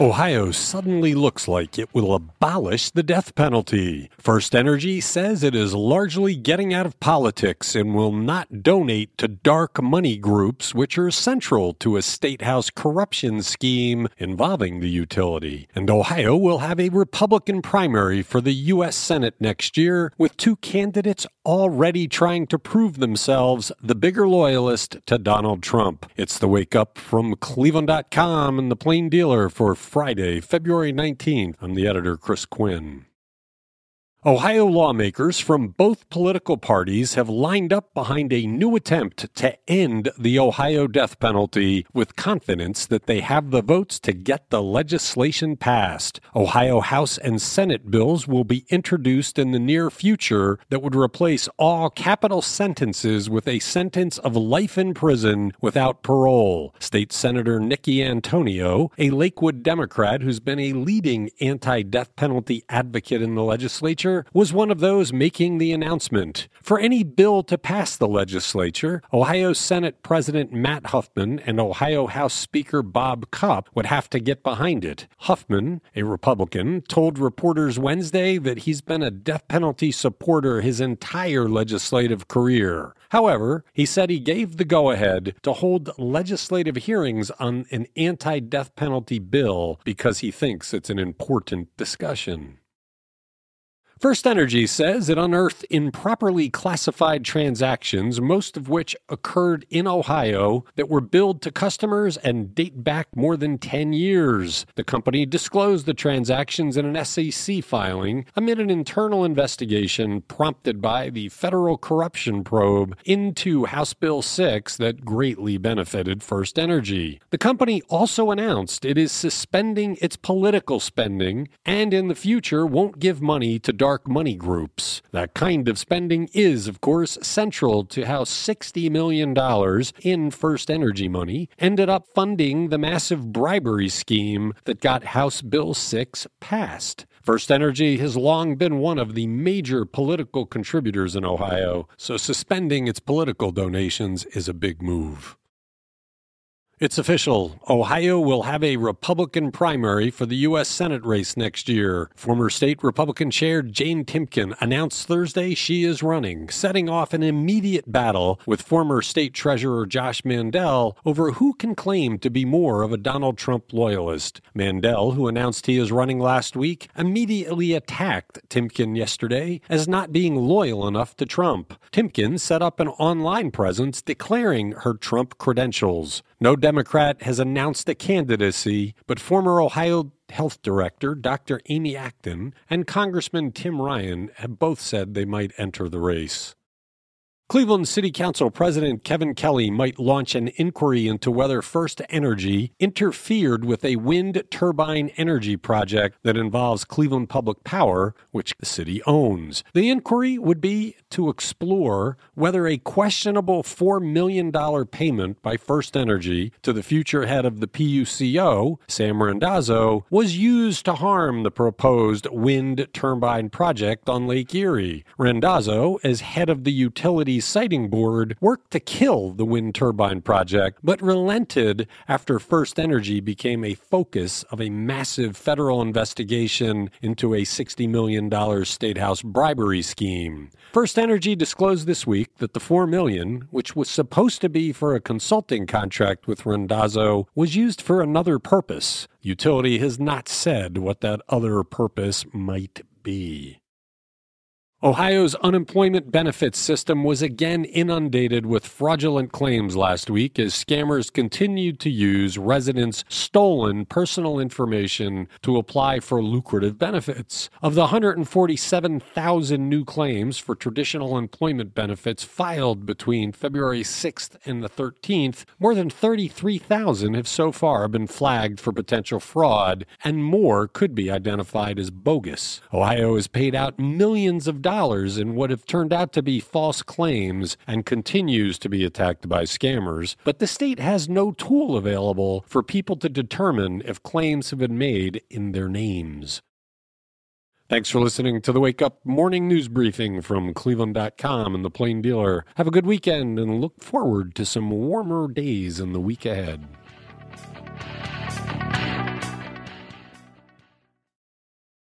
Ohio suddenly looks like it will abolish the death penalty. FirstEnergy says it is largely getting out of politics and will not donate to dark money groups, which are central to a state house corruption scheme involving the utility. And Ohio will have a Republican primary for the U.S. Senate next year, with two candidates already trying to prove themselves the bigger loyalist to Donald Trump. It's the wake up from Cleveland.com and the plain dealer for Friday, February 19th. I'm the editor, Chris Quinn. Ohio lawmakers from both political parties have lined up behind a new attempt to end the Ohio death penalty with confidence that they have the votes to get the legislation passed. Ohio House and Senate bills will be introduced in the near future that would replace all capital sentences with a sentence of life in prison without parole. State Senator Nickie Antonio, a Lakewood Democrat who's been a leading anti death penalty advocate in the legislature, was one of those making the announcement. For any bill to pass the legislature, Ohio Senate President Matt Huffman and Ohio House Speaker Bob Cupp would have to get behind it. Huffman, a Republican, told reporters Wednesday that he's been a death penalty supporter his entire legislative career. However, he said he gave the go ahead to hold legislative hearings on an anti death penalty bill because he thinks it's an important discussion. FirstEnergy says it unearthed improperly classified transactions, most of which occurred in Ohio, that were billed to customers and date back more than 10 years. The company disclosed the transactions in an SEC filing amid an internal investigation prompted by the federal corruption probe into House Bill 6 that greatly benefited FirstEnergy. The company also announced it is suspending its political spending and in the future won't give money to dark money groups. That kind of spending is, of course, central to how $60 million in FirstEnergy money ended up funding the massive bribery scheme that got House Bill 6 passed. FirstEnergy has long been one of the major political contributors in Ohio, so suspending its political donations is a big move. It's official. Ohio will have a Republican primary for the U.S. Senate race next year. Former state Republican Chair Jane Timken announced Thursday she is running, setting off an immediate battle with former state treasurer Josh Mandel over who can claim to be more of a Donald Trump loyalist. Mandel, who announced he is running last week, immediately attacked Timken yesterday as not being loyal enough to Trump. Timken set up an online presence declaring her Trump credentials. No Democrat has announced a candidacy, but former Ohio Health Director Dr. Amy Acton and Congressman Tim Ryan have both said they might enter the race. Cleveland City Council President Kevin Kelley might launch an inquiry into whether FirstEnergy interfered with a wind turbine energy project that involves Cleveland Public Power, which the city owns. The inquiry would be to explore whether a questionable $4 million payment by First Energy to the future head of the PUCO, Sam Randazzo, was used to harm the proposed wind turbine project on Lake Erie. Randazzo, as head of the utility siting board worked to kill the wind turbine project, but relented after FirstEnergy became a focus of a massive federal investigation into a $60 million state house bribery scheme. FirstEnergy disclosed this week that the 4 million, which was supposed to be for a consulting contract with Randazzo, was used for another purpose. Utility has not said what that other purpose might be. Ohio's unemployment benefits system was again inundated with fraudulent claims last week as scammers continued to use residents' stolen personal information to apply for lucrative benefits. Of the 147,000 new claims for traditional employment benefits filed between February 6th and the 13th, more than 33,000 have so far been flagged for potential fraud, and more could be identified as bogus. Ohio has paid out millions of dollars in what have turned out to be false claims and continues to be attacked by scammers, but the state has no tool available for people to determine if claims have been made in their names. Thanks for listening to the Wake Up Morning News Briefing from Cleveland.com and the Plain Dealer. Have a good weekend and look forward to some warmer days in the week ahead.